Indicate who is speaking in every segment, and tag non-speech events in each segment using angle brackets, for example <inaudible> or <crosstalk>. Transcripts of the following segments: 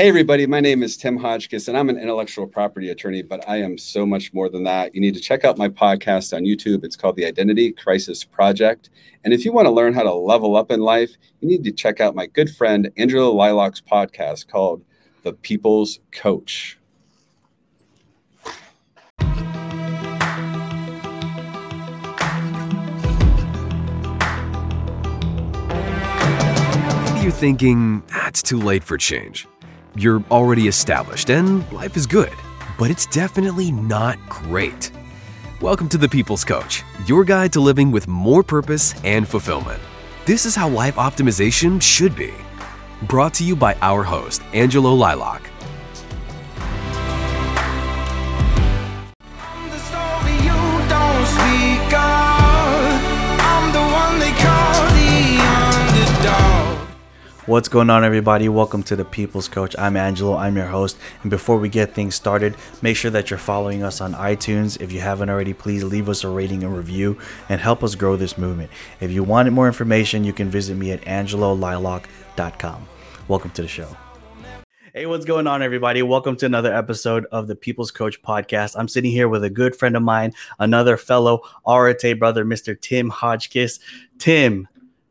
Speaker 1: Hey, everybody, my name is Tim Hodgkiss, and I'm an intellectual property attorney, but I am so much more than that. You need to check out my podcast on YouTube. It's called The Identity Crisis Project. And if you want to learn how to level up in life, you need to check out my good friend Angelo Liloc's podcast called The People's Coach.
Speaker 2: Maybe you're thinking, ah, too late for change. You're already established and life is good, but it's definitely not great. Welcome to The People's Coach, your guide to living with more purpose and fulfillment. This is how life optimization should be. Brought to you by our host, Angelo
Speaker 3: Liloc.
Speaker 4: What's going on, everybody? Welcome to the People's Coach. I'm Angelo, I'm your host. And before we get things started, make sure that you're following us on iTunes. If you haven't already, please leave us a rating and review and help us grow this movement. If you wanted more information, you can visit me at angelolilock.com. Welcome to the show. Hey, what's going on, everybody? Welcome to another episode of the People's Coach podcast. I'm sitting here with a good friend of mine, another fellow Arate brother, Mr. Tim Hodgkiss. Tim,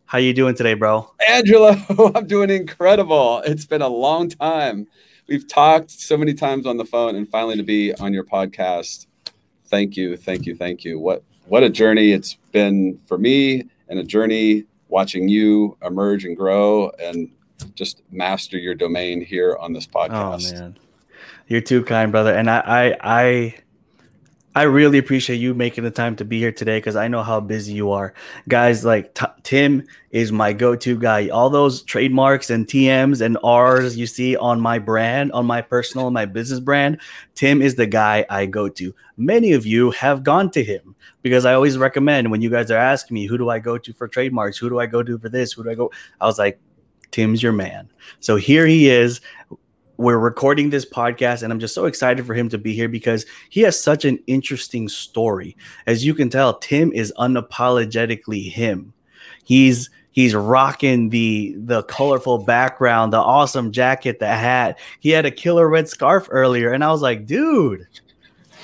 Speaker 4: how you doing today, bro?
Speaker 1: Angelo, <laughs> I'm doing incredible. It's been a long time. We've talked so many times on the phone, and finally to be on your podcast. Thank you, thank you, thank you. What what a journey it's been for me, and a journey watching you emerge and grow, and just master your domain here on this oh, podcast.
Speaker 4: Oh man, you're too kind, brother. And I, I, I, I really appreciate you making the time to be here today because I know how busy you are, guys. Like T- Tim is my go-to guy. All those trademarks and TMs and R's you see on my brand, on my personal, my business brand, Tim is the guy I go to. Many of you have gone to him because I always recommend when you guys are asking me, who do I go to for trademarks? Who do I go to for this? Who do I go? I was like, Tim's your man. So here he is. We're recording this podcast, and I'm just so excited for him to be here because he has such an interesting story. As you can tell, Tim is unapologetically him. He's he's rocking the the colorful background, the awesome jacket, the hat. He had a killer red scarf earlier, and I was like, dude,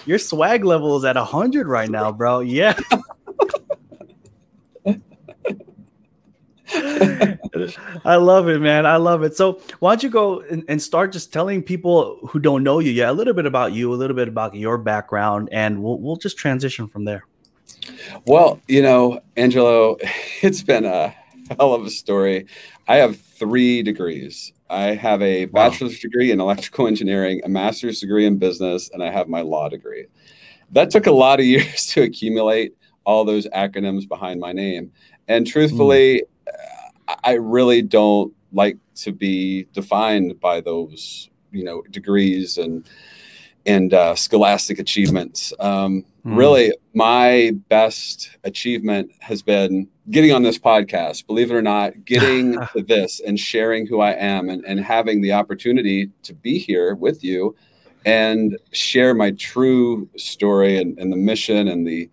Speaker 4: your swag level is at hundred right now, bro. Yeah. <laughs> <laughs> I love it, man. I love it. So, why don't you go and, and start just telling people who don't know you yet a little bit about you, a little bit about your background, and we'll we'll just transition from there.
Speaker 1: Well, you know, Angelo, <laughs> it's been a hell of a story. I have three degrees. I have a
Speaker 4: Wow.
Speaker 1: bachelor's degree in electrical engineering, a master's degree in business, and I have my law degree. That took a lot of <laughs> years to accumulate all those acronyms behind my name. And truthfully, uh, I really don't like to be defined by those, you know, degrees and and uh, scholastic achievements. Um,
Speaker 4: Hmm.
Speaker 1: Really, my best achievement has been getting on this podcast. Believe it or not, getting <laughs> to this and sharing who I am and, and having the opportunity to be here with you and share my true story and, and the mission and the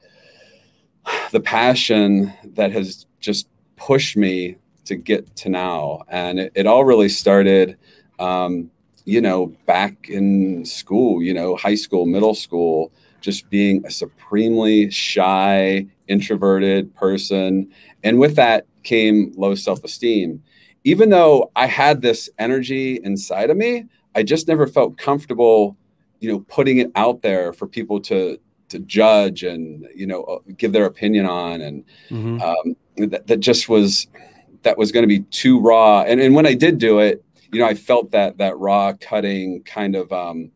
Speaker 1: the passion that has just pushed me to get to now. And it, it all really started, um, you know, back in school, you know, high school, middle school, just being a supremely shy, introverted person. And with that came low self esteem. Even though I had this energy inside of me, I just never felt comfortable, you know, putting it out there for people to to judge and you know uh, give their opinion on and
Speaker 4: Mhm.
Speaker 1: um, that, that just was that was going to be too raw. And, and when i did do it you know i felt that that raw cutting kind of um,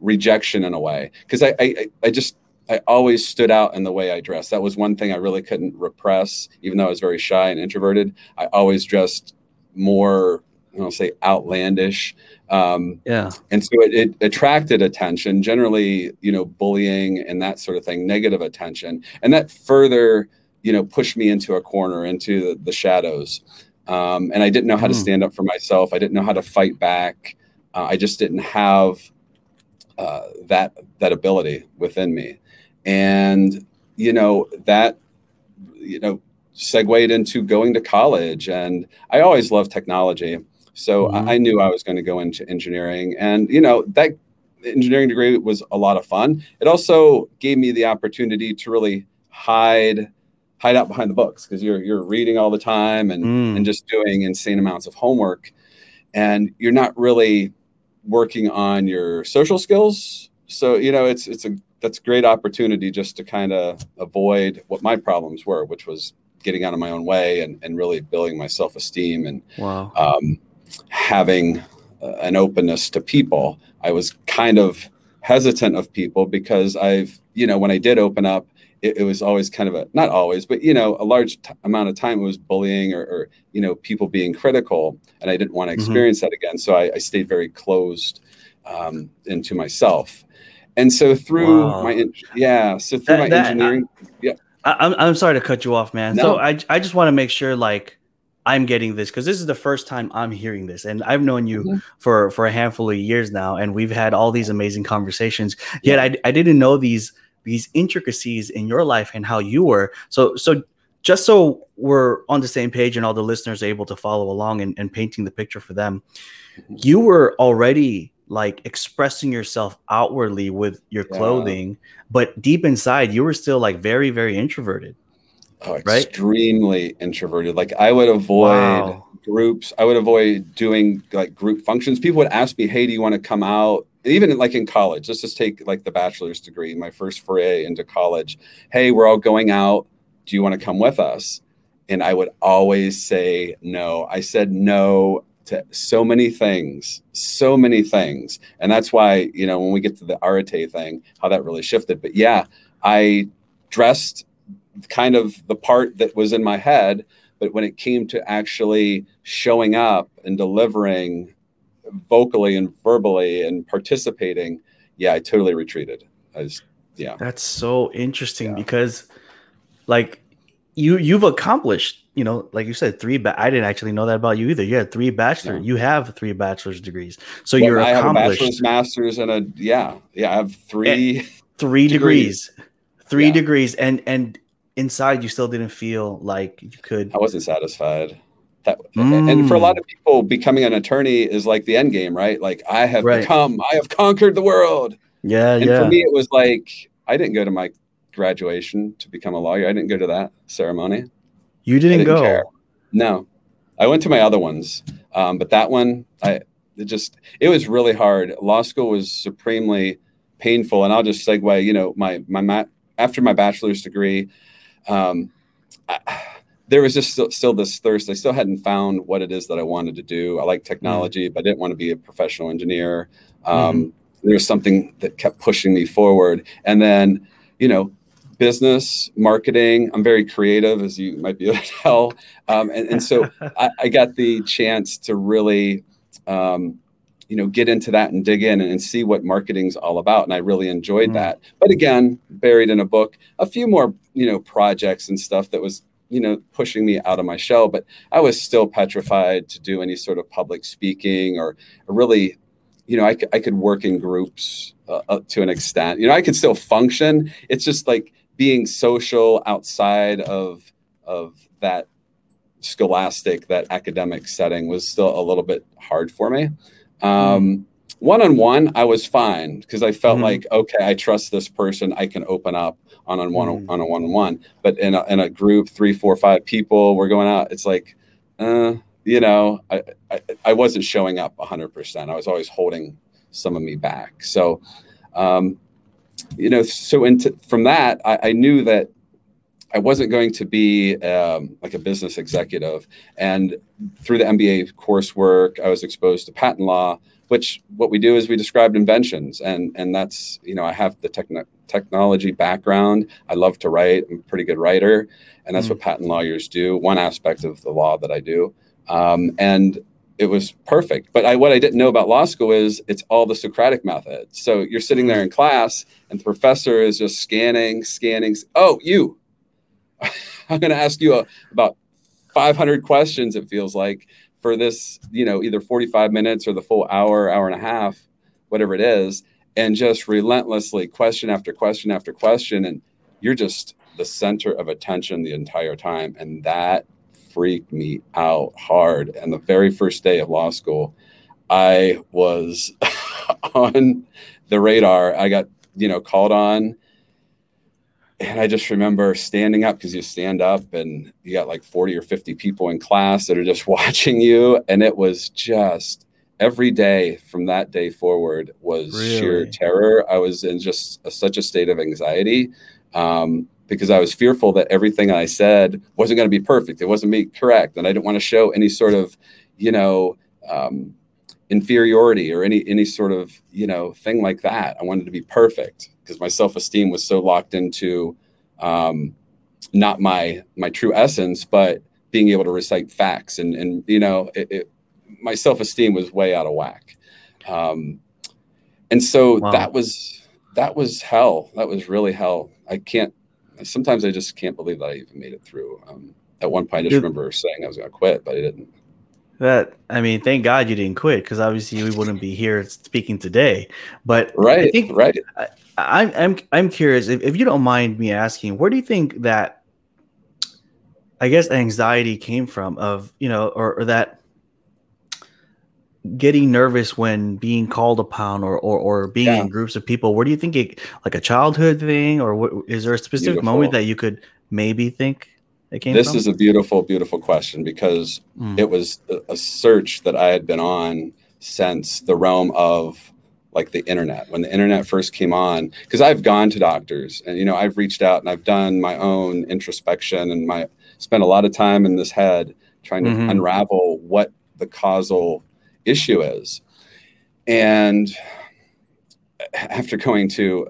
Speaker 1: rejection in a way. Because I, I I- just i always stood out in the way i dressed. That was one thing i really couldn't repress even though i was very shy and introverted. I always dressed more i don't say outlandish um,
Speaker 4: Yeah.
Speaker 1: and so it, it attracted attention generally you know bullying and that sort of thing negative attention. And that further you know pushed me into a corner into the, the shadows. Um, and i didn't know how to
Speaker 4: Hmm.
Speaker 1: stand up for myself. I didn't know how to fight back. Uh, i just didn't have uh, that that ability within me. And you know that you know segued into going to college. And i always loved technology. So
Speaker 4: Mhm.
Speaker 1: I, I knew I was going to go into engineering, and you know that engineering degree was a lot of fun. It also gave me the opportunity to really hide hide out behind the books because you're you're reading all the time and
Speaker 4: Mm.
Speaker 1: and just doing insane amounts of homework, and you're not really working on your social skills. So you know it's it's a that's a great opportunity just to kind of avoid what my problems were, which was getting out of my own way and, and really building my self esteem and
Speaker 4: Wow.
Speaker 1: um, having uh, an openness to people. I was kind of hesitant of people because I've, you know, when I did open up, it, it was always kind of a, not always, but, you know, a large t- amount of time it was bullying or, or, you know, people being critical. And I didn't want to
Speaker 4: Mhm.
Speaker 1: experience that again. So I, I stayed very closed um, into myself. And so through
Speaker 4: Wow.
Speaker 1: my, yeah, so through
Speaker 4: That-
Speaker 1: my
Speaker 4: that-
Speaker 1: engineering,
Speaker 4: I, I'm I'm sorry to cut you off, man.
Speaker 1: No.
Speaker 4: So I I just want to make sure like I'm getting this because this is the first time I'm hearing this, and I've known you
Speaker 1: Mhm.
Speaker 4: for for a handful of years now, and we've had all these amazing conversations. Yet I I didn't know these these intricacies in your life and how you were. So so just so we're on the same page and all the listeners are able to follow along and, and painting the picture for them,
Speaker 1: Mhm.
Speaker 4: you were already like expressing yourself outwardly with your
Speaker 1: Yeah.
Speaker 4: clothing, but deep inside you were still like very very introverted.
Speaker 1: oh,
Speaker 4: Right?
Speaker 1: extremely introverted. Like I would avoid
Speaker 4: Wow.
Speaker 1: groups. I would avoid doing like group functions. People would ask me, "Hey, do you want to come out?" Even like in college, let's just take like the bachelor's degree, my first foray into college. Hey, we're all going out. Do you want to come with us? And I would always say no. I said no to so many things, so many things. And that's why, you know, when we get to the Arate thing, how that really shifted. But yeah, I dressed kind of the part that was in my head but when it came to actually showing up and delivering vocally and verbally and participating yeah i totally retreated i was yeah
Speaker 4: That's so interesting
Speaker 1: Yeah.
Speaker 4: because like you you've accomplished, you know, like you said, three ba- I didn't actually know that about you either. You had three bachelor,
Speaker 1: No.
Speaker 4: you have three bachelor's degrees. So
Speaker 1: Well,
Speaker 4: you're
Speaker 1: i have a
Speaker 4: accomplished
Speaker 1: bachelor's masters and a yeah yeah i have three <laughs>
Speaker 4: three
Speaker 1: degrees.
Speaker 4: degrees. Three
Speaker 1: Yeah.
Speaker 4: degrees and and inside you still didn't feel like you could
Speaker 1: i wasn't satisfied that and for a
Speaker 4: Mm.
Speaker 1: lot of people becoming an attorney is like the end game right like i have
Speaker 4: Right.
Speaker 1: become i have conquered the world
Speaker 4: Yeah,
Speaker 1: and
Speaker 4: yeah.
Speaker 1: for me it was like i didn't go to my graduation to become a lawyer i didn't go to that ceremony
Speaker 4: you didn't,
Speaker 1: didn't
Speaker 4: go.
Speaker 1: care. No, I went to my other ones, um, but that one, I it just it was really hard. Law school was supremely painful, and I'll just segue. You know, my my after my bachelor's degree, um, I, there was just still, still this thirst. I still hadn't found what it is that I wanted to do. I like technology, but I didn't want to be a professional engineer. Um, There was something that kept pushing me forward, and then you know business marketing i'm very creative as you might be able to tell um, and, and so <laughs> I, I got the chance to really um, you know get into that and dig in and, and see what marketing's all about and i really enjoyed
Speaker 4: Mm.
Speaker 1: that but again buried in a book a few more you know projects and stuff that was you know pushing me out of my shell but i was still petrified to do any sort of public speaking or, really you know I could, I could work in groups uh, up to an extent. You know i could still function. It's just like being social outside of of that scholastic that academic setting was still a little bit hard for me. Um one-on-one i was fine because i felt
Speaker 4: Mhm.
Speaker 1: like okay i trust this person i can open up on a one
Speaker 4: Mm.
Speaker 1: on a one-on-one. But in a, in a group three four five people we're going out it's like uh you know i i, I wasn't showing up 100% i was always holding some of me back. So um you know so into from that I, I knew that i wasn't going to be um, like a business executive. And through the mba coursework i was exposed to patent law which what we do is we describe inventions. And and that's you know i have the techn- technology background. I love to write. I'm a pretty good writer and that's
Speaker 4: Mm.
Speaker 1: what patent lawyers do one aspect of the law that i do. Um, and it was perfect. But I, what i didn't know about law school is it's all the socratic method. So you're sitting there in class and the professor is just scanning scanning. Oh you! <laughs> I'm going to ask you a, about 500 questions it feels like for this you know either 45 minutes or the full hour hour and a half whatever it is and just relentlessly question after question after question and you're just the center of attention the entire time and that freaked me out hard. And the very first day of law school, I was <laughs> on the radar. I got, you know, called on. And I just remember standing up because you stand up and you got like 40 or 50 people in class that are just <laughs> watching you. And it was just every day from that day forward was really? sheer terror. I was in just a, such a state of anxiety um, because I was fearful that everything I said wasn't going to be perfect. It wasn't me correct. And I didn't want to show any sort of, you know, um, inferiority or any any sort of you know thing like that. I wanted to be perfect because my self esteem was so locked into um, not my my true essence, but being able to recite facts and and you know it, it, my self esteem was way out of whack. Um, and so wow. that was that was hell. That was really hell. I can't. Sometimes I just can't believe that I even made it through. Um, at one point, I just remember saying I was going to quit, but I didn't.
Speaker 4: That I mean, thank God you didn't quit because obviously we wouldn't be here speaking today. But
Speaker 1: right, I think, right.
Speaker 4: I, I'm I'm I'm curious if, if you don't mind me asking, where do you think that I guess anxiety came from of you know or, or that getting nervous when being called upon or or, or being yeah. in groups of people where do you think it like a childhood thing or what, is there a specific Beautiful. moment that you could maybe think it came
Speaker 1: this from? is a beautiful, beautiful question because mm. it was a, search that I had been on since the realm of like the internet when the internet first came on because i've gone to doctors and you know i've reached out and i've done my own introspection and my spent a lot of time in this head trying to mm-hmm. unravel what the causal issue is and after going to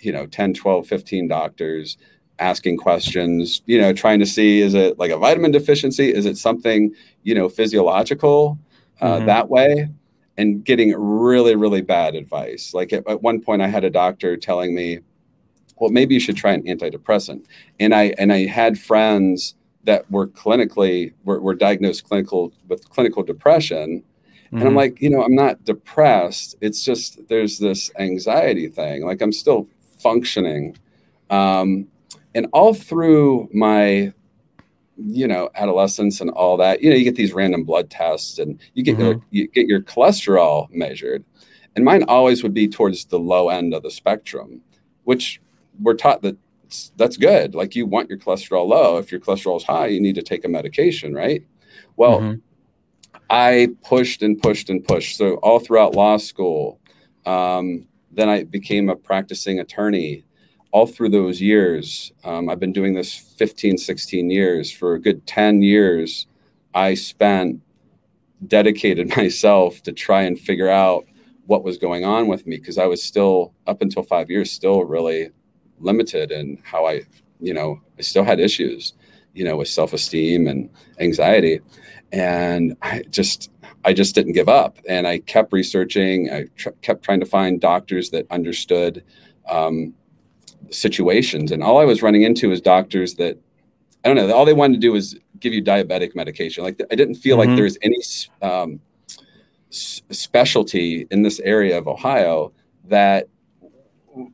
Speaker 1: you know 10 12 15 doctors asking questions, you know, trying to see is it like a vitamin deficiency? Is it something, you know, physiological uh, mm-hmm. that way? And getting really, really bad advice. Like at, at, one point, I had a doctor telling me, well, maybe you should try an antidepressant. And I and I had friends that were clinically were, were diagnosed clinical with clinical depression. Mm-hmm. And I'm like, you know, I'm not depressed. It's just there's this anxiety thing. Like I'm still functioning. Um, and all through my you know adolescence and all that you know you get these random blood tests and you get mm-hmm. your, you get your cholesterol measured and mine always would be towards the low end of the spectrum which we're taught that that's good like you want your cholesterol low if your cholesterol is high you need to take a medication right well mm-hmm. I pushed and pushed and pushed. So all throughout law school um, then i became a practicing attorney. All through those years, um, I've been doing this 15, 16 years. For a good 10 years, I spent dedicated <laughs> myself to try and figure out what was going on with me because I was still, up until five years, still really limited in how I, you know, I still had issues, you know, with self esteem and anxiety. And I just, I just didn't give up. And I kept researching, I tr- kept trying to find doctors that understood. Um, situations. And all I was running into was doctors that I don't know. All they wanted to do was give you diabetic medication. Like I didn't feel mm-hmm. like there's any um, s- specialty in this area of Ohio that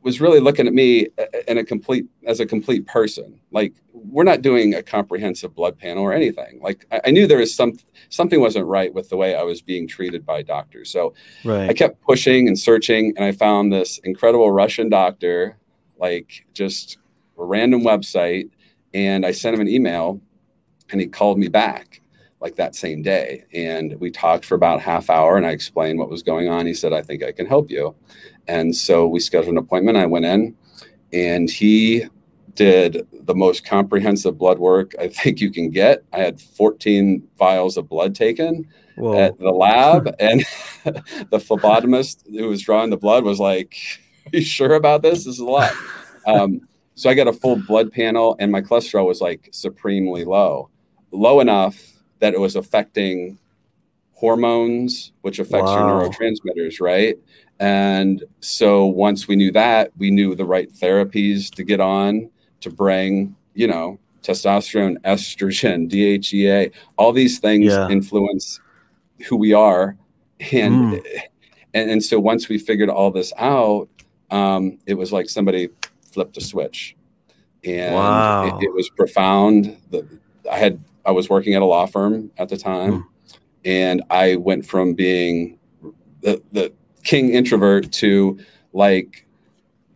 Speaker 1: was really looking at me in a complete as a complete person. Like we're not doing a comprehensive blood panel or anything. Like I, I knew there was some something wasn't right with the way I was being treated by doctors. So right. I kept pushing and searching, and I found this incredible Russian doctor like just a random website. And I sent him an email and he called me back like that same day. And we talked for about half hour and I explained what was going on. He said, I think I can help you. And so we scheduled an appointment. I went in and he did the most comprehensive blood work I think you can get. I had 14 vials of blood taken Whoa. at the lab, <laughs> and <laughs> the phlebotomist who was drawing the blood was like, Are you sure about this? This is a lot. <laughs> Um, so I got a full blood panel, and my cholesterol was like supremely low, low enough that it was affecting hormones, which affects wow. your neurotransmitters, right? And so once we knew that, we knew the right therapies to get on to bring, you know, testosterone, estrogen, DHEA, all these things yeah. influence who we are. And, mm. and and so once we figured all this out, um, it was like somebody flipped a switch, and wow. it, it, was profound. The, I had I was working at a law firm at the time,
Speaker 4: Mm.
Speaker 1: and I went from being the the king introvert to like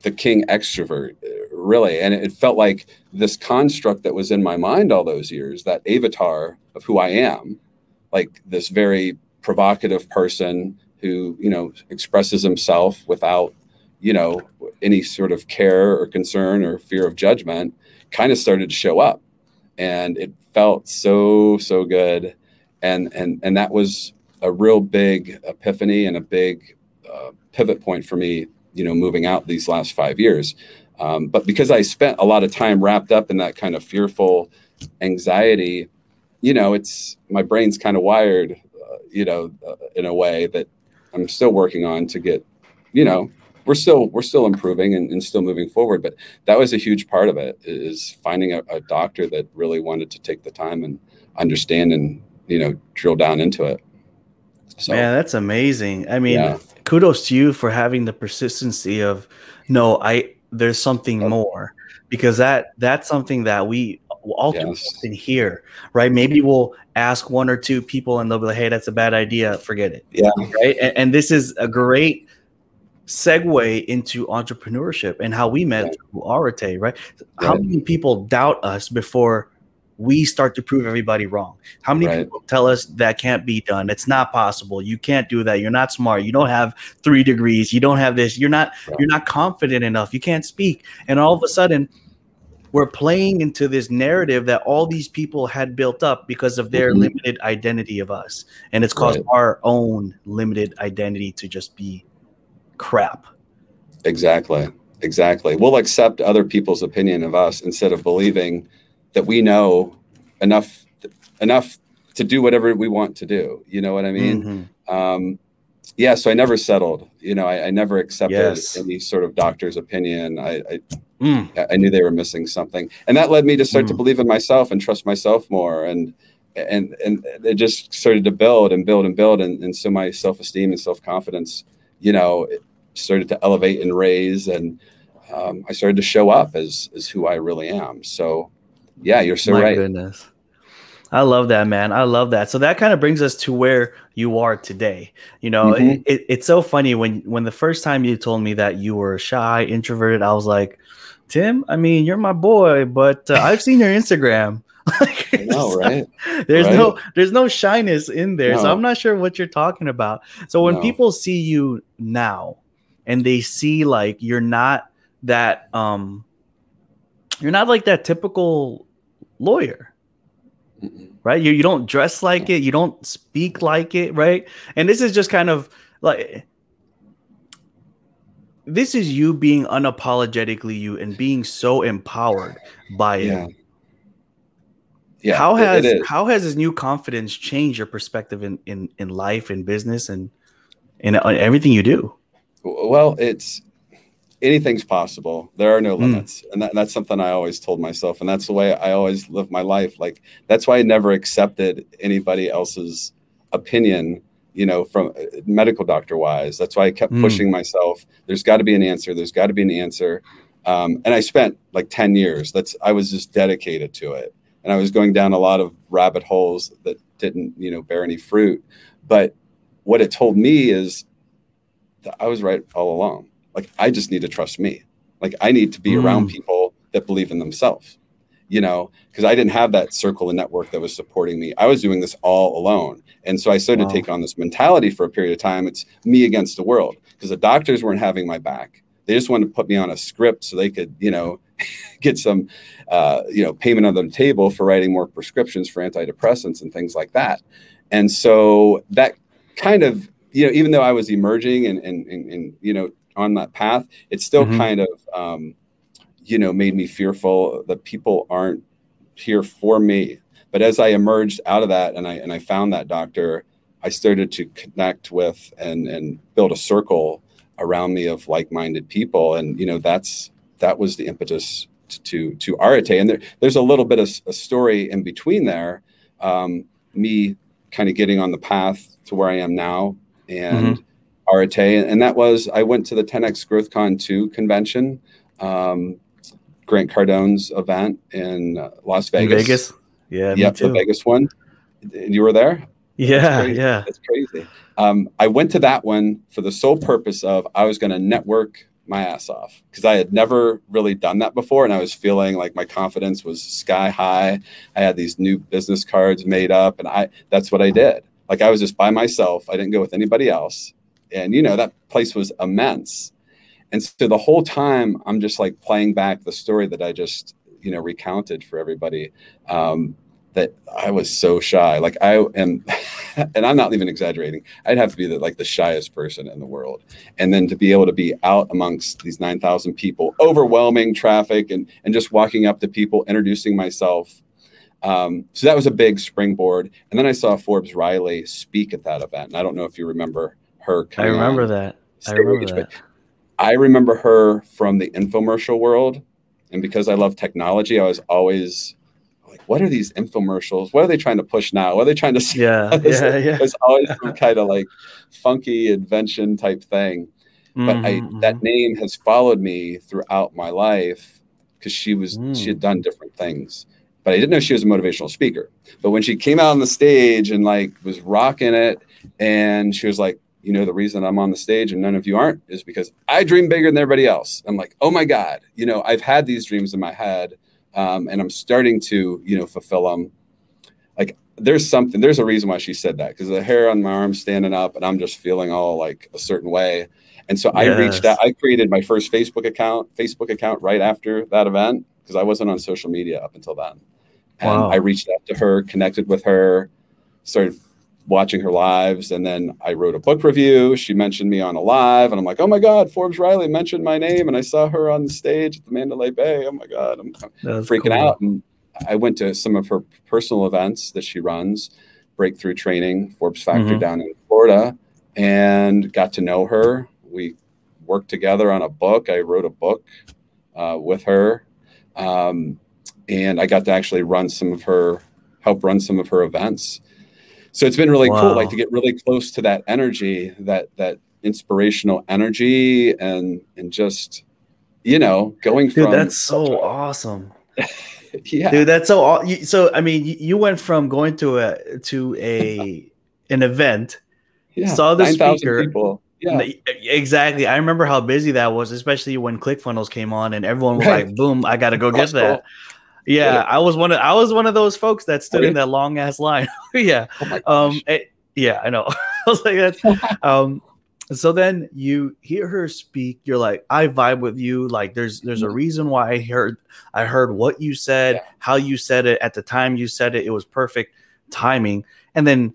Speaker 1: the king extrovert, really. And it felt like this construct that was in my mind all those years, that avatar of who I am, like this very provocative person who you know expresses himself without you know any sort of care or concern or fear of judgment kind of started to show up and it felt so so good and and and that was a real big epiphany and a big uh, pivot point for me you know moving out these last five years um, but because i spent a lot of time wrapped up in that kind of fearful anxiety you know it's my brain's kind of wired uh, you know uh, in a way that i'm still working on to get you know we're still we're still improving and, and still moving forward but that was a huge part of it is finding a, a doctor that really wanted to take the time and understand and you know drill down into it so
Speaker 4: Man, that's amazing. I mean,
Speaker 1: Yeah.
Speaker 4: kudos to you for having the persistency of no, I there's something
Speaker 1: Oh.
Speaker 4: more because that that's something that we all too
Speaker 1: Yes.
Speaker 4: right? Maybe we'll ask one or two people and they'll be like, "Hey, that's a bad idea. Forget it."
Speaker 1: Yeah.
Speaker 4: Right. And, and this is a great segue into entrepreneurship and how we met
Speaker 1: Right.
Speaker 4: through Arate, right? How many people doubt us before we start to prove everybody wrong? How many
Speaker 1: Right.
Speaker 4: people tell us that can't be done? It's not possible. You can't do that. You're not smart. You don't have three degrees. You don't have this. You're not
Speaker 1: Right.
Speaker 4: you're not confident enough. You can't speak. And all of a sudden, we're playing into this narrative that all these people had built up because of their
Speaker 1: Mhm.
Speaker 4: limited identity of us. And it's caused
Speaker 1: Right.
Speaker 4: our own limited identity to just be crap.
Speaker 1: Exactly. Exactly. We'll accept other people's opinion of us instead of believing that we know enough enough to do whatever we want to do. You know what I mean?
Speaker 4: Mhm.
Speaker 1: Um, yeah. So I never settled. You know, I, I never accepted
Speaker 4: Yes.
Speaker 1: any sort of doctor's opinion. I, I
Speaker 4: Mm.
Speaker 1: I- knew they were missing something, and that led me to start to
Speaker 4: Mm.
Speaker 1: believe in myself and trust myself more. And and and it just started to build and build and build, and, and so my self esteem and self confidence, you know, started to elevate and raise, and um, I started to show up as as who I really am. So, yeah, you're so right.
Speaker 4: My
Speaker 1: right.
Speaker 4: goodness. I love that, man. I love that. So that kind of brings us to where you are today. You know,
Speaker 1: Mhm.
Speaker 4: it, it- it's so funny when when the first time you told me that you were shy, introverted, I was like, Tim, I mean, you're my boy, but uh, I've seen your Instagram. <laughs> Like,
Speaker 1: know, right?
Speaker 4: There's
Speaker 1: Right.
Speaker 4: no there's no shyness in there. So I'm not sure what you're talking about. So when
Speaker 1: No.
Speaker 4: people see you now and they see like you're not that um you're not like that typical lawyer right? You you don't dress like it, you don't speak like it, right? And this is just kind of like this is you being unapologetically you and being so empowered by it.
Speaker 1: Yeah. Yeah.
Speaker 4: how has how has this new confidence changed your perspective in in in life and business and in uh, everything you do?
Speaker 1: Well, it's anything's possible. There are no
Speaker 4: Mm.
Speaker 1: limits, and that, that's something I always told myself, and that's the way I always live my life. Like that's why I never accepted anybody else's opinion. You know, from uh, medical doctor wise, that's why I kept
Speaker 4: Mm.
Speaker 1: pushing myself. There's got to be an answer. There's got to be an answer. Um, and I spent like ten years. That's I was just dedicated to it, and I was going down a lot of rabbit holes that didn't, you know, bear any fruit. But what it told me is that I was right all along. Like I just need to trust me. Like I need to be
Speaker 4: Mm.
Speaker 1: around people that believe in themselves. You know, because I didn't have that circle and network that was supporting me. I was doing this all alone. And so I started
Speaker 4: Wow.
Speaker 1: to take on this mentality for a period of time. It's me against the world because the doctors weren't having my back. They just wanted to put me on a script so they could, you know, <laughs> get some, uh, you know, payment on the table for writing more prescriptions for antidepressants and things like that. And so that kind of, you know, even though I was emerging and, and, and, and you know, on that path, it still
Speaker 4: Mhm.
Speaker 1: kind of, um, you know, made me fearful that people aren't here for me. But as I emerged out of that and I, and I found that doctor, I started to connect with and, and build a circle around me of like-minded people. And, you know, that's, that was the impetus to, to Arate. And there, there's a little bit of a story in between there. Um, me kind of getting on the path to where I am now and Arate. And that was, I went to the 10X GrowthCon 2 convention, um, Grant Cardone's event in Las
Speaker 4: In
Speaker 1: Vegas.
Speaker 4: Vegas? Yeah,
Speaker 1: yep, the. Vegas one. You were there.
Speaker 4: Yeah,
Speaker 1: crazy.
Speaker 4: yeah.
Speaker 1: That's crazy. Um, I went to that one for the sole purpose of I was going to network my ass off because I had never really done that before. And I was feeling like my confidence was sky high. I had these new business cards made up and I, that's what I did. Like I was just by myself. I didn't go with anybody else. And, you know, that place was immense. And so the whole time I'm just like playing back the story that I just, you know, recounted for everybody. Um, that I was so shy. Like I am, <laughs> and I'm not even exaggerating. I'd have to be the, like the shyest person in the world, and then to be able to be out amongst these nine thousand people, overwhelming traffic, and and just walking up to people, introducing myself. Um, so that was a big springboard. And then I saw Forbes Riley speak at that event, and I don't know if you remember her.
Speaker 4: I remember that. I remember that.
Speaker 1: I remember her from the infomercial world. And because I love technology, I was always like, what are these infomercials? What are they trying to push now? What are they trying to say?
Speaker 4: Yeah, <laughs> yeah,
Speaker 1: like-
Speaker 4: yeah.
Speaker 1: It's always some kind of like funky invention type thing. But I,
Speaker 4: Mhm,
Speaker 1: that
Speaker 4: mhm.
Speaker 1: name has followed me throughout my life because she was she
Speaker 4: Mm.
Speaker 1: had done different things. But I didn't know she was a motivational speaker. But when she came out on the stage and like was rocking it, and she was like, you know, the reason I'm on the stage and none of you aren't is because I dream bigger than everybody else. I'm like, oh my God, you know, I've had these dreams in my head um, and I'm starting to, you know, fulfill them. Like there's something, there's a reason why she said that because the hair on my arm standing up and I'm just feeling all like a certain way. And so I reached out, I created my first Facebook account, Facebook account right after that event because I wasn't on social media up until then. And
Speaker 4: Wow.
Speaker 1: I reached out to her, connected with her, started watching her lives. And then I wrote a book review. She mentioned me on a live, and I'm like, oh my God, Forbes Riley mentioned my name. And I saw her on the stage at the Mandalay Bay. Oh my God, I'm
Speaker 4: That's
Speaker 1: freaking
Speaker 4: cool.
Speaker 1: out. And I went to some of her personal events that she runs, Breakthrough Training, Forbes Factor
Speaker 4: Mhm.
Speaker 1: down in Florida, and got to know her. We worked together on a book. I wrote a book uh, with her. Um, and I got to actually run some of her, help run some of her events. So it's been really cool, like to get really close to that energy, that that inspirational energy, and and just you know going
Speaker 4: Dude,
Speaker 1: from
Speaker 4: that's so awesome. <laughs>
Speaker 1: yeah
Speaker 4: Dude, that's so aw- you- so I mean, you- went from going to a to a <laughs> an event
Speaker 1: yeah
Speaker 4: saw the
Speaker 1: 9,000
Speaker 4: speaker.
Speaker 1: people yeah
Speaker 4: Exactly. I remember how busy that was, especially when ClickFunnels came on and everyone was
Speaker 1: Right.
Speaker 4: like, "Boom, I got to go get that." Yeah, I was one of I was one of those folks that stood
Speaker 1: Oh,
Speaker 4: in that long ass line. <laughs> yeah.
Speaker 1: oh
Speaker 4: Um it- yeah, I know. <laughs> I was like that's <laughs> um so then you hear her speak, you're like, I vibe with you. Like there's there's a reason why I heard I heard what you said,
Speaker 1: Yeah.
Speaker 4: how you said it at the time you said it. It was perfect timing. And then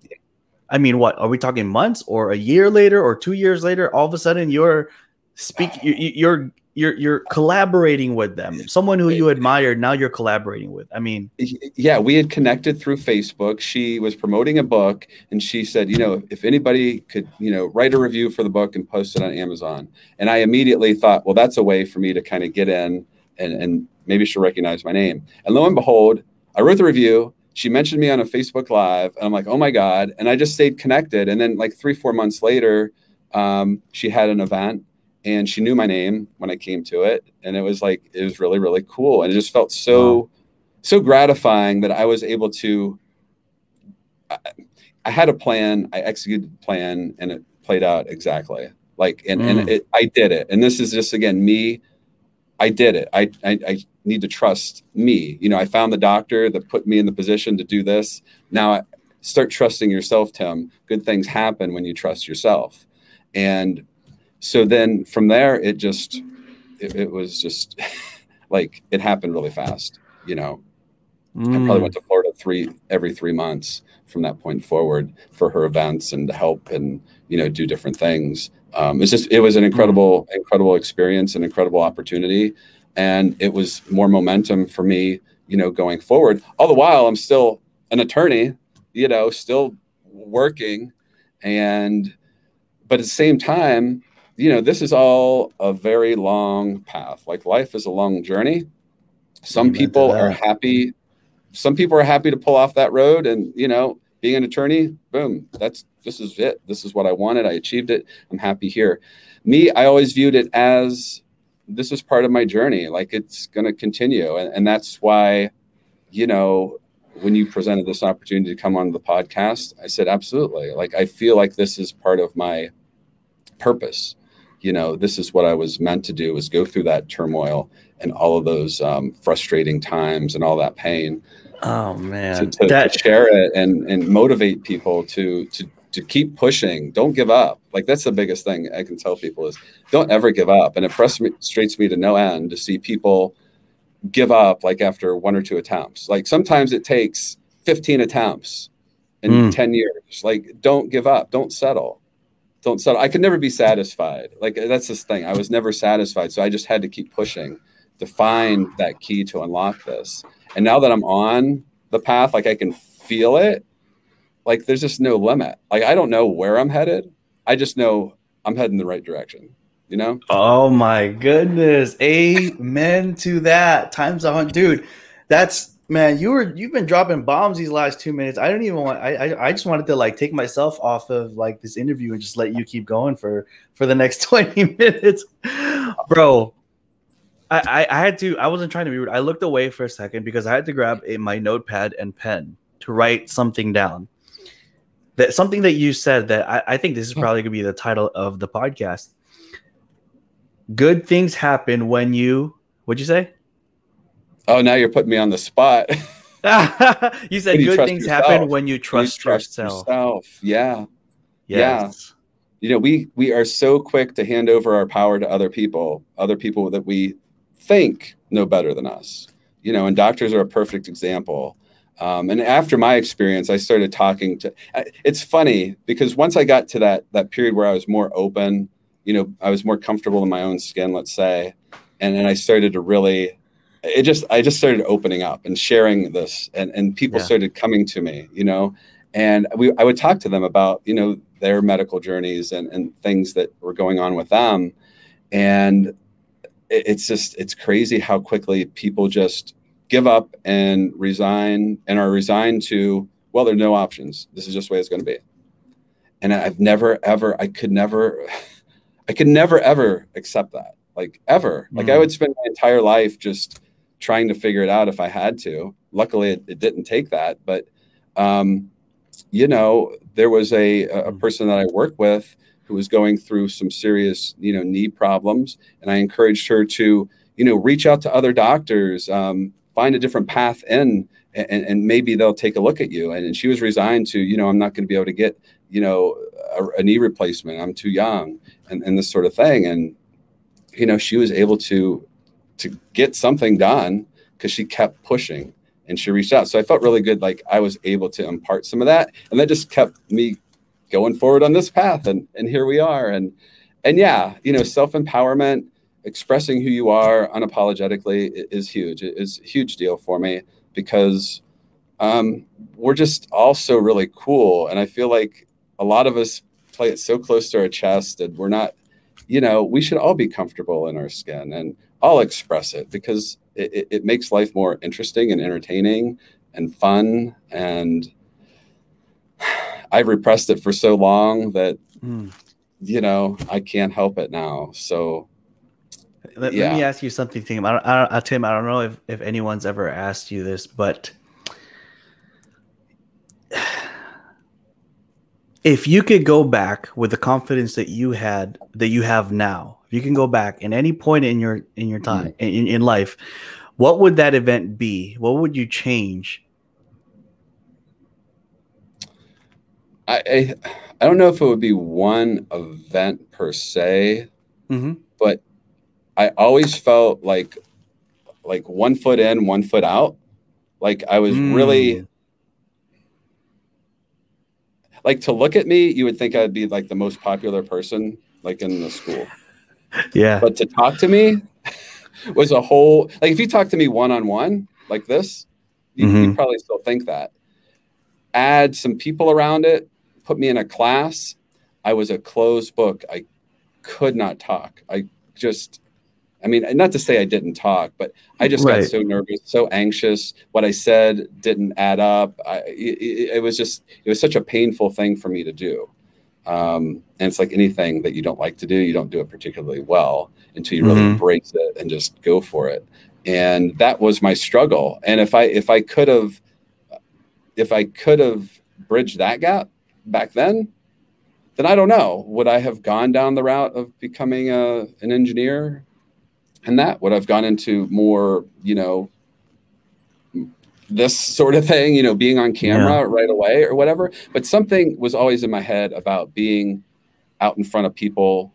Speaker 4: I mean, what are we talking months or a year later or two years later? All of a sudden, you're speak, you- you- you're you're you're collaborating with them. Someone who you admired, now you're collaborating with. I mean,
Speaker 1: yeah, we had connected through Facebook. She was promoting a book and she said, you know, if anybody could, you know, write a review for the book and post it on Amazon. And I immediately thought, well, that's a way for me to kind of get in and, and maybe she'll recognize my name. And lo and behold, I wrote the review. She mentioned me on a Facebook Live, and I'm like, oh my God. And I just stayed connected. And then, like, three, four months later, um, she had an event and she knew my name when I came to it. And it was like, it was really, really cool. And it just felt so, so gratifying that I was able to. I, I had a plan, I executed the plan, and it played out exactly like, and,
Speaker 4: Mm.
Speaker 1: and it, I did it. And this is just, again, me. I did it. I, I, I need to trust me. You know, I found the doctor that put me in the position to do this. Now I start trusting yourself, Tim. Good things happen when you trust yourself. And so then from there, it just, it, it was just <laughs> like, it happened really fast, you know. I
Speaker 4: mm,
Speaker 1: probably went to Florida three every three months from that point forward for her events and to help and you know do different things. Um, it's just it was an incredible incredible experience, an incredible opportunity, and it was more momentum for me, you know, going forward. All the while, I'm still an attorney, you know, still working, and but at the same time, you know, this is all a very long path. Like life is a long journey. Some
Speaker 4: Amen
Speaker 1: people are happy some people are happy to pull off that road and you know being an attorney boom that's this is it this is what i wanted i achieved it i'm happy here me i always viewed it as this is part of my journey like it's going to continue and, and that's why you know when you presented this opportunity to come on the podcast, I said, absolutely. Like, I feel like this is part of my purpose. You know, this is what I was meant to do was go through that turmoil and all of those um, frustrating times and all that pain.
Speaker 4: Oh man,
Speaker 1: to, to, that- to share it and and motivate people to to to keep pushing. Don't give up. Like that's the biggest thing I can tell people is don't ever give up. And it frustrates me to no end to see people give up like after one or two attempts. Like sometimes it takes 15 attempts in mm. 10 years. Like don't give up. Don't settle. Don't settle. I could never be satisfied. Like that's this thing. I was never satisfied. So I just had to keep pushing to find that key to unlock this. And now that I'm on the path, like I can feel it like there's just no limit. Like I don't know where I'm headed. I just know I'm heading the right direction. You know?
Speaker 4: Oh my goodness. Amen to that. Times a hundred. Dude, that's man, you were you've been dropping bombs these last two minutes. I don't even want I, I I just wanted to like take myself off of like this interview and just let you keep going for for the next <laughs> 20 minutes. Bro, I, I, I had to I wasn't trying to be rude. I looked away for a second because I had to grab a, my notepad and pen to write something down that something that you said that I, I think this is hmm. probably gonna be the title of the podcast. Good things happen when you what'd you say?
Speaker 1: Oh, now you're putting me on the spot. <laughs> <laughs>
Speaker 4: you said you good things yourself. happen when you trust, when you trust yourself. yourself.
Speaker 1: Yeah. Yes. Yeah. You know, we we are so quick to hand over our power to other people, other people that we think know better than us. You know, and doctors are a perfect example. Um, and after my experience, I started talking to. It's funny because once I got to that that period where I was more open, you know, I was more comfortable in my own skin, let's say, and then I started to really, it just I just started opening up and sharing this, and and people yeah. started coming to me, you know, and we I would talk to them about you know their medical journeys and and things that were going on with them, and it's just it's crazy how quickly people just give up and resign and are resigned to, well, there are no options. This is just the way it's going to be. And I've never, ever, I could never, <laughs> I could never, ever accept that. Like, ever. Mm. Like, I mm. would spend my entire life just trying to figure it out if I had to. Luckily, it, it didn't take that. But, um, you know, there was a, a mm. person that I work with who was going through some serious, you know, knee problems. And I encouraged her to, you know, reach out to other doctors, um, find a different path in and, and maybe they'll take a look at you and, and she was resigned to you know i'm not going to be able to get you know a, a, knee replacement i'm too young and, and this sort of thing and you know she was able to to get something done because she kept pushing and she reached out so i felt really good like i was able to impart some of that and that just kept me going forward on this path and and here we are and and yeah you know self-empowerment expressing who you are unapologetically is huge. It is a huge deal for me because um, we're just all so really cool. And I feel like a lot of us play it so close to our chest and we're not, you know, we should all be comfortable in our skin and I'll express it because it, it makes life more interesting and entertaining and fun. And <sighs> I've repressed it for so long that, mm. you know, I can't help it now. So
Speaker 4: let, yeah. let me ask you something, Tim. I don't, I uh, Tim. I don't know if, if anyone's ever asked you this, but <sighs> if you could go back with the confidence that you had that you have now, you can go back in any point in your in your time mm. in, in life, what would that event be? What would you change?
Speaker 1: I I, I don't know if it would be one event per se, mm-hmm. but I always felt like like one foot in, one foot out. Like I was mm. really like to look at me, you would think I'd be like the most popular person like in the school.
Speaker 4: Yeah.
Speaker 1: But to talk to me <laughs> was a whole like if you talk to me one on one like this, you, mm-hmm. you probably still think that. Add some people around it, put me in a class. I was a closed book. I could not talk. I just I mean, not to say I didn't talk, but I just right. got so nervous, so anxious. What I said didn't add up. I, it, it, was just, it was such a painful thing for me to do. Um, and it's like anything that you don't like to do, you don't do it particularly well until you really mm-hmm. embrace it and just go for it. And that was my struggle. And if I, if I could have if I could have bridged that gap back then, then I don't know. Would I have gone down the route of becoming a, an engineer? And that would I have gone into more, you know, this sort of thing, you know, being on camera yeah. right away or whatever. But something was always in my head about being out in front of people,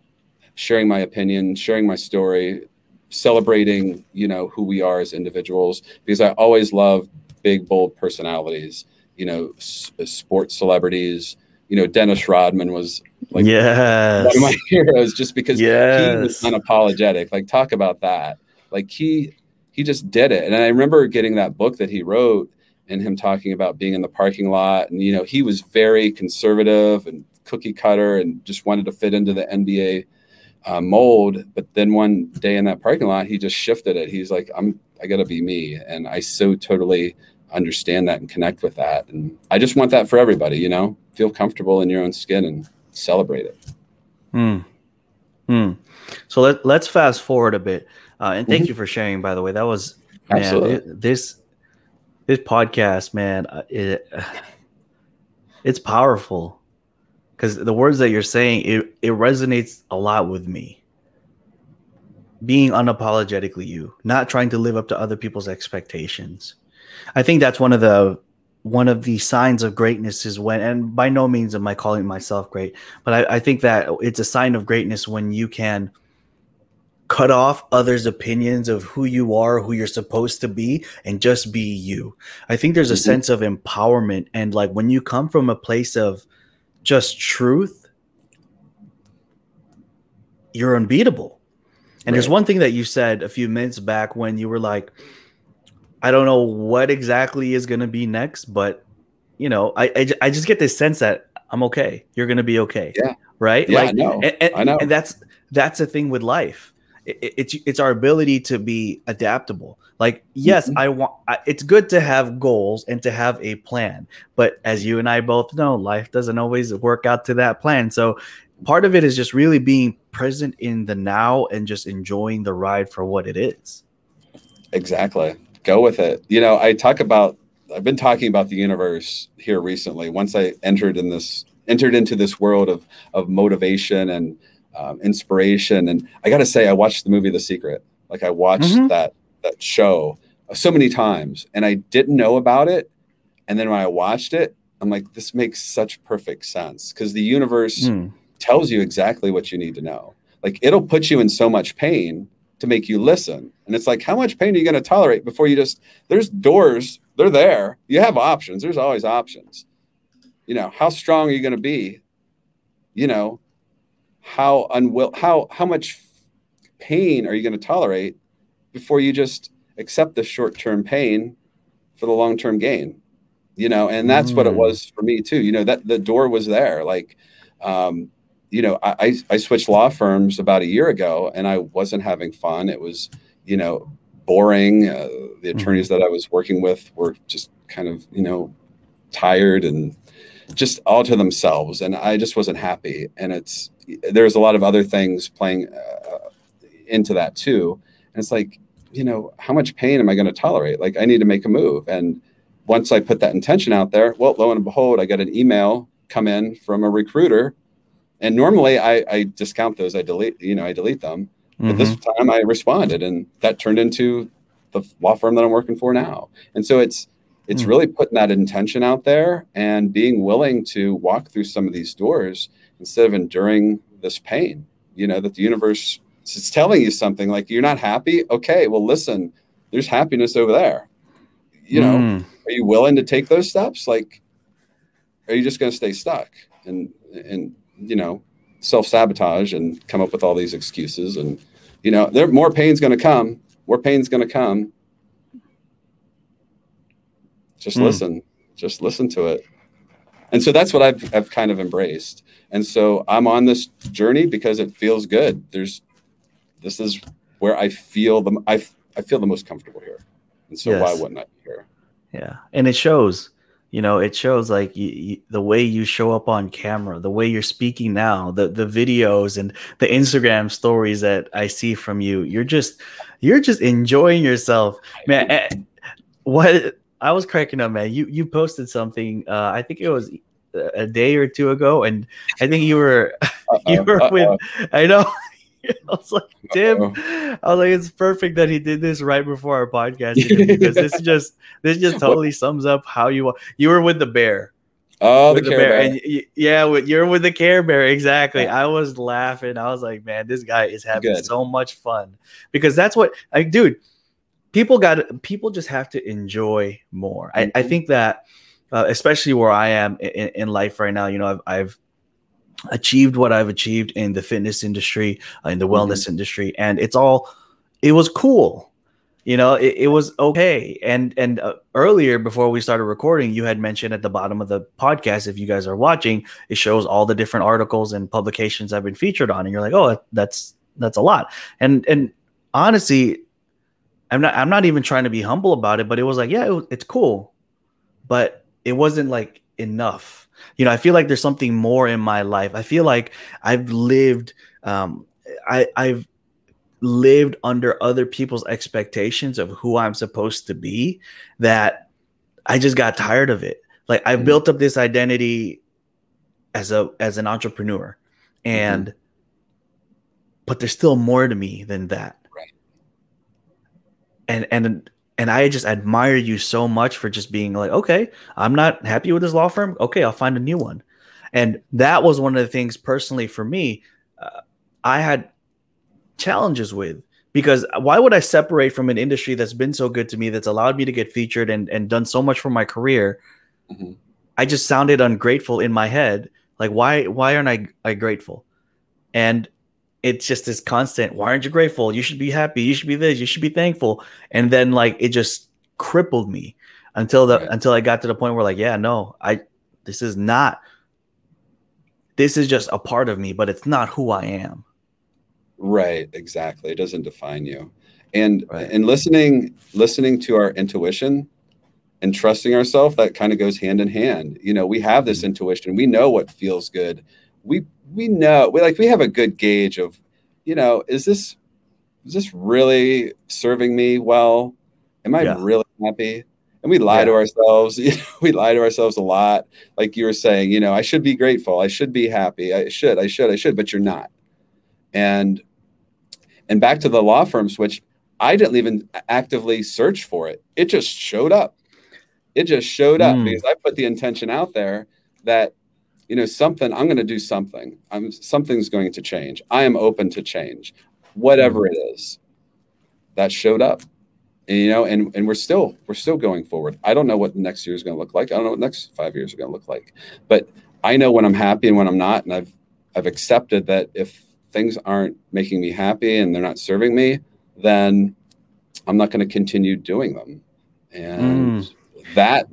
Speaker 1: sharing my opinion, sharing my story, celebrating, you know, who we are as individuals. Because I always love big, bold personalities, you know, s- uh, sports celebrities. You know, Dennis Rodman was like
Speaker 4: yes.
Speaker 1: one of my <laughs> heroes just because yes. he was unapologetic. Like, talk about that. Like, he he just did it. And I remember getting that book that he wrote and him talking about being in the parking lot. And, you know, he was very conservative and cookie cutter and just wanted to fit into the NBA uh, mold. But then one day in that parking lot, he just shifted it. He's like, I'm, I got to be me. And I so totally understand that and connect with that. And I just want that for everybody, you know, feel comfortable in your own skin and celebrate it.
Speaker 4: Hmm. Hmm. So let, let's fast forward a bit. Uh, and thank mm-hmm. you for sharing, by the way. That was man, it, this this podcast, man. Uh, it, <sighs> it's powerful because the words that you're saying it it resonates a lot with me. Being unapologetically you, not trying to live up to other people's expectations. I think that's one of the one of the signs of greatness is when, and by no means am I calling myself great, but I, I think that it's a sign of greatness when you can cut off others' opinions of who you are, who you're supposed to be, and just be you. I think there's a mm-hmm. sense of empowerment. And like when you come from a place of just truth, you're unbeatable. And right. there's one thing that you said a few minutes back when you were like, I don't know what exactly is going to be next, but you know, I, I, I just get this sense that I'm okay. You're going to be okay.
Speaker 1: Yeah.
Speaker 4: Right.
Speaker 1: Yeah, like, I know.
Speaker 4: And, and,
Speaker 1: I know.
Speaker 4: And that's, that's the thing with life it's it's our ability to be adaptable. Like yes mm-hmm. i want I, it's good to have goals and to have a plan but as you and i both know life doesn't always work out to that plan. So part of it is just really being present in the now and just enjoying the ride for what it is.
Speaker 1: Exactly. Go with it. You know i talk about i've been talking about the universe here recently. Once i entered in this entered into this world of of motivation and um, inspiration. And I got to say, I watched the movie The Secret. Like I watched mm-hmm. that that show so many times, and I didn't know about it. And then when I watched it, I'm like, this makes such perfect sense because the universe mm. tells you exactly what you need to know. Like it'll put you in so much pain to make you listen. And it's like, how much pain are you going to tolerate before you just, there's doors, they're there. You have options. There's always options. You know, how strong are you going to be? You know, how unwill how how much pain are you going to tolerate before you just accept the short-term pain for the long-term gain you know and that's mm. what it mm. was for me too you know that the door was there like um, you know I, I switched law firms about a year ago and i wasn't having fun it was you know boring uh, the mm. attorneys mm. that i was working with were just kind of you know tired and just all to themselves and i just wasn't happy and it's there's a lot of other things playing uh, into that too. And it's like, you know, how much pain am I going to tolerate? Like, I need to make a move. And once I put that intention out there, well, lo and behold, I got an email come in from a recruiter. And normally I, I discount those, I delete, you know, I delete them. Mm-hmm. But this mm-hmm. time I responded, and that turned into the law firm that I'm working for now. And so it's, it's mm-hmm. really putting that intention out there and being willing to walk through some of these doors instead of enduring this pain you know that the universe is telling you something like you're not happy okay well listen there's happiness over there you know mm. are you willing to take those steps like are you just going to stay stuck and and you know self-sabotage and come up with all these excuses and you know there more pain's going to come more pain's going to come just mm. listen just listen to it and so that's what I've, I've kind of embraced and so I'm on this journey because it feels good. There's this is where I feel the I, I feel the most comfortable here. And so yes. why wouldn't I be here?
Speaker 4: Yeah. And it shows, you know, it shows like you, you, the way you show up on camera, the way you're speaking now, the the videos and the Instagram stories that I see from you. You're just you're just enjoying yourself. Man, eh, what I was cracking up, man. You you posted something. Uh, I think it was a day or two ago, and I think you were <laughs> you were
Speaker 1: uh-oh.
Speaker 4: with. I know. <laughs> I was like, Tim.
Speaker 1: Uh-oh.
Speaker 4: I was like, it's perfect that he did this right before our podcast <laughs> because this just this just totally sums up how you are. You were with the bear.
Speaker 1: Oh, the
Speaker 4: with
Speaker 1: Care Bear.
Speaker 4: and y- yeah, with, you're with the Care Bear exactly.
Speaker 1: Yeah.
Speaker 4: I was laughing. I was like, man, this guy is having
Speaker 1: Good.
Speaker 4: so much fun because that's what like, dude. People got people just have to enjoy more. I, I
Speaker 1: Mhm.
Speaker 4: think that, uh, especially where I am in, in life right now, you know, I've, I've achieved what I've achieved in the fitness industry, uh, in the wellness industry, and it's all. It was cool you know it, it was okay and and uh, earlier before we started recording you had mentioned at the bottom of the podcast if you guys are watching it shows all the different articles and publications i've been featured on and you're like oh that's that's a lot and and honestly i'm not i'm not even trying to be humble about it but it was like yeah it, it's cool but it wasn't like enough you know i feel like there's something more in my life i feel like i've lived um i i've lived under other people's expectations of who I'm supposed to be that I just got tired of it. Like I
Speaker 1: Mhm.
Speaker 4: built up this identity as a as an entrepreneur and but there's still more to me than that. And and and I just admire you so much for just being like, okay, I'm not happy with this law firm. Okay, I'll find a new one. And that was one of the things personally for me. Uh, I had challenges with because why would I separate from an industry that's been so good to me, that's allowed me to get featured and, and done so much for my career?
Speaker 1: Mhm.
Speaker 4: I just sounded ungrateful in my head. Like, why why aren't I, I grateful? And it's just this constant, why aren't you grateful? You should be happy, you should be this, you should be thankful. And then like it just crippled me until the
Speaker 1: Right.
Speaker 4: until I got to the point where like, yeah, no, I this is not this is just a part of me, but it's not who I am.
Speaker 1: Right, exactly. It doesn't define you. And
Speaker 4: Right.
Speaker 1: and listening listening to our intuition and trusting ourselves that kind of goes hand in hand. You know, we have this
Speaker 4: Mhm.
Speaker 1: intuition. We know what feels good. We we know we like we have a good gauge of, you know, is this is this really serving me well? Am I
Speaker 4: Yeah.
Speaker 1: really happy? And we lie to ourselves. <laughs> You know, we lie to ourselves a lot. Like you were saying, you know, I should be grateful. I should be happy. I should. I should. I should. But you're not. And and back to the law firms, which I didn't even actively search for it. It just showed up. It just showed up
Speaker 4: Mm.
Speaker 1: because I put the intention out there that you know something. I'm going to do something. I'm something's going to change. I am open to change, whatever mm-hmm. it is. That showed up, and, you know, and and we're still we're still going forward. I don't know what the next year is going to look like. I don't know what the next five years are going to look like, but I know when I'm happy and when I'm not, and I've I've accepted that if things aren't making me happy and they're not serving me, then I'm not going to continue doing them. And mm. that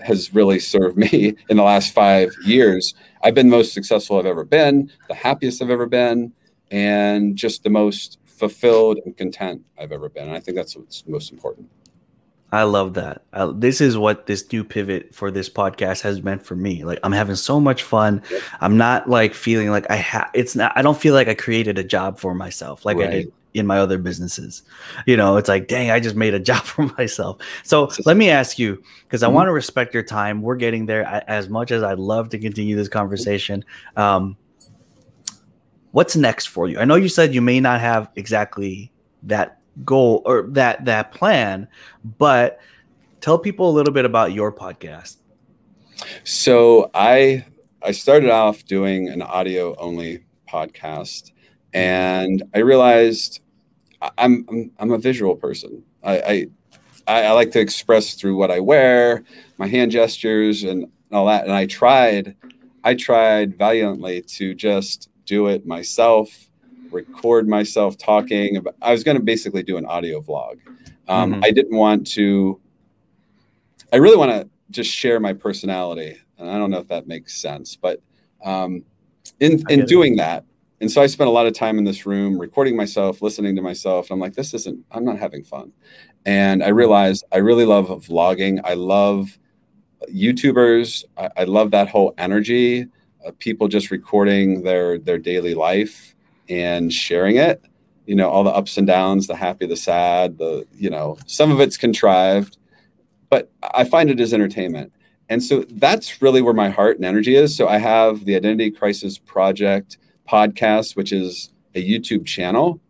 Speaker 1: has really served me <laughs> in the last five years. I've been the most successful I've ever been, the happiest I've ever been, and just the most fulfilled and content I've ever been. And I think that's what's most important.
Speaker 4: I love that. Uh, this is what this new pivot for this podcast has meant for me. Like I'm having so much fun.
Speaker 1: Yep.
Speaker 4: I'm not like feeling like I have. It's not. I don't feel like I created a job for myself like I
Speaker 1: Right.
Speaker 4: did in my other businesses. You know, it's like, dang, I just made a <laughs> job for myself. So let me ask you, because I
Speaker 1: Mhm.
Speaker 4: want to respect your time. We're getting there. I, as much as I'd love to continue this conversation. Um, what's next for you? I know you said you may not have exactly that goal or that that plan, but tell people a little bit about your podcast.
Speaker 1: So I I started off doing an audio only podcast, and I realized I'm I'm, I'm a visual person. I, I I like to express through what I wear, my hand gestures, and all that. And I tried I tried valiantly to just do it myself, record myself talking. About, I was going to basically do an audio vlog. Um,
Speaker 4: Mhm.
Speaker 1: I didn't want to. I really want to just share my personality, and I don't know if that makes sense, but um, in in
Speaker 4: get it.
Speaker 1: doing that, and so I spent a lot of time in this room recording myself, listening to myself. And I'm like, this isn't. I'm not having fun, and I realized I really love vlogging. I love YouTubers. I, I love that whole energy of people just recording their their daily life and sharing it. You know, all the ups and downs, the happy, the sad, the you know, some of it's contrived, but I find it as entertainment. And so that's really where my heart and energy is. So I have the Identity Crisis Project podcast, which is a YouTube channel,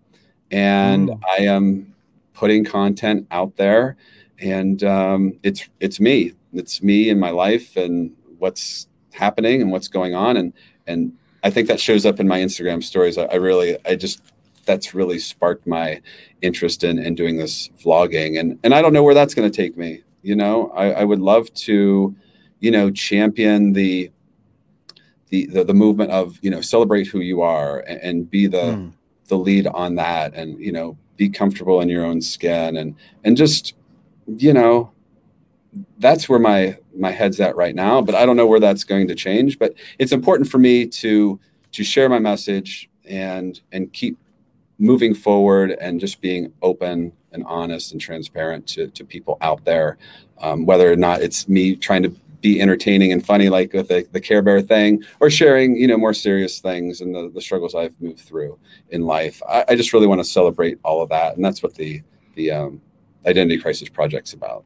Speaker 1: and mm. I am putting content out there, and um, it's it's me, it's me and my life and what's happening and what's going on, and and I think that shows up in my Instagram stories. I, I really, I just that's really sparked my interest in, in doing this vlogging, and and I don't know where that's going to take me. You know, I, I would love to you know, champion the the the, the movement of you know celebrate who you are and, and be the mm. the lead on that, and you know, be comfortable in your own skin, and and just you know, that's where my my head's at right now. But I don't know where that's going to change. But it's important for me to to share my message and and keep moving forward and just being open and honest and transparent to, to people out there um, whether or not it's me trying to be entertaining and funny, like with the, the Care Bear thing, or sharing, you know, more serious things and the, the struggles I've moved through in life. I, I just really want to celebrate all of that, and that's what the the um, Identity Crisis Project's about.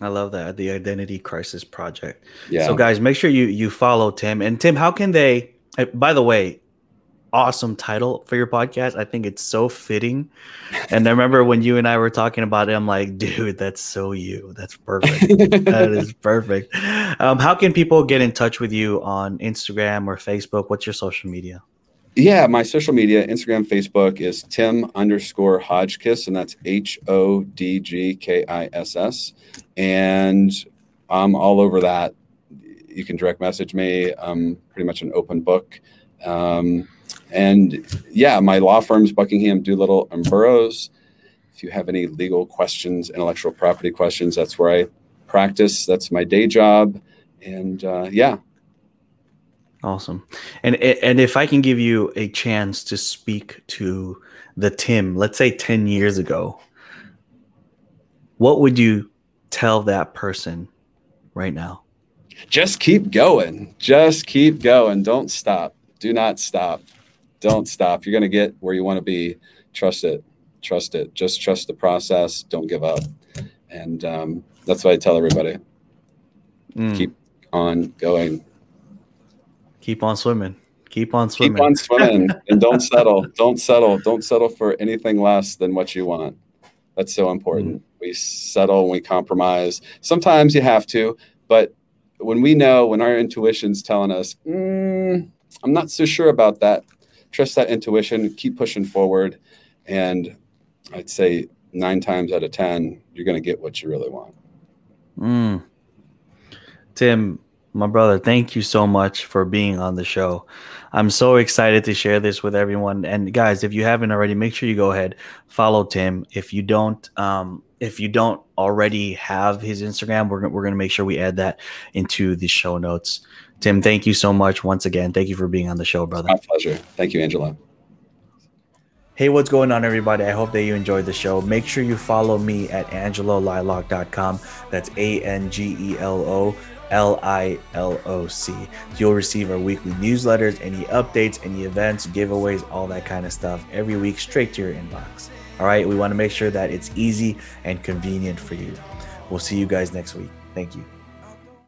Speaker 4: I love that the Identity Crisis Project.
Speaker 1: Yeah.
Speaker 4: So, guys, make sure you you follow Tim. And Tim, how can they? Eh, by the way, awesome title for your podcast. I think it's so fitting. And I remember when you and I were talking about it, I'm like, dude, that's so you. That's perfect. that is <laughs> perfect. Um, how can people get in touch with you on Instagram or Facebook? What's your social media?
Speaker 1: Yeah, my social media, Instagram, Facebook is Tim underscore Hodgkiss, and that's H O D G K I S S. And I'm all over that. You can direct message me. I'm pretty much an open book. Um, and yeah, my law firm's Buckingham, Doolittle, and Burroughs. If you have any legal questions, intellectual property questions, that's where I practice. That's my day job. And uh, yeah.
Speaker 4: Awesome. And and if I can give you a chance to speak to the Tim, let's say 10 years ago, what would you tell that person right now?
Speaker 1: Just keep going. Just keep going. Don't stop. Do not stop don't stop. You're going to get where you want to be. Trust it. Trust it. Just trust the process. Don't give up. And um, that's what I tell everybody. Mm. Keep on going.
Speaker 4: Keep on swimming. Keep on swimming.
Speaker 1: Keep on swimming <laughs> and don't settle. Don't settle. Don't settle for anything less than what you want. That's so important. Mm. We settle and we compromise. Sometimes you have to, but when we know, when our intuition's telling us, mm, I'm not so sure about that, trust that intuition, keep pushing forward. And I'd say nine times out of 10, you're going to get what you really want.
Speaker 4: Mm. Tim, my brother, thank you so much for being on the show. I'm so excited to share this with everyone. And guys, if you haven't already, make sure you go ahead follow Tim. If you don't, um, if you don't already have his Instagram, we're we're gonna make sure we add that into the show notes. Tim, thank you so much once again. Thank you for being on the show, brother.
Speaker 1: My pleasure. Thank you, Angelo.
Speaker 4: Hey, what's going on, everybody? I hope that you enjoyed the show. Make sure you follow me at angeloliloc.com. That's A N G E L O L I L O C. You'll receive our weekly newsletters, any updates, any events, giveaways, all that kind of stuff every week straight to your inbox. All right, we want to make sure that it's easy and convenient for you. We'll see you guys next week. Thank you.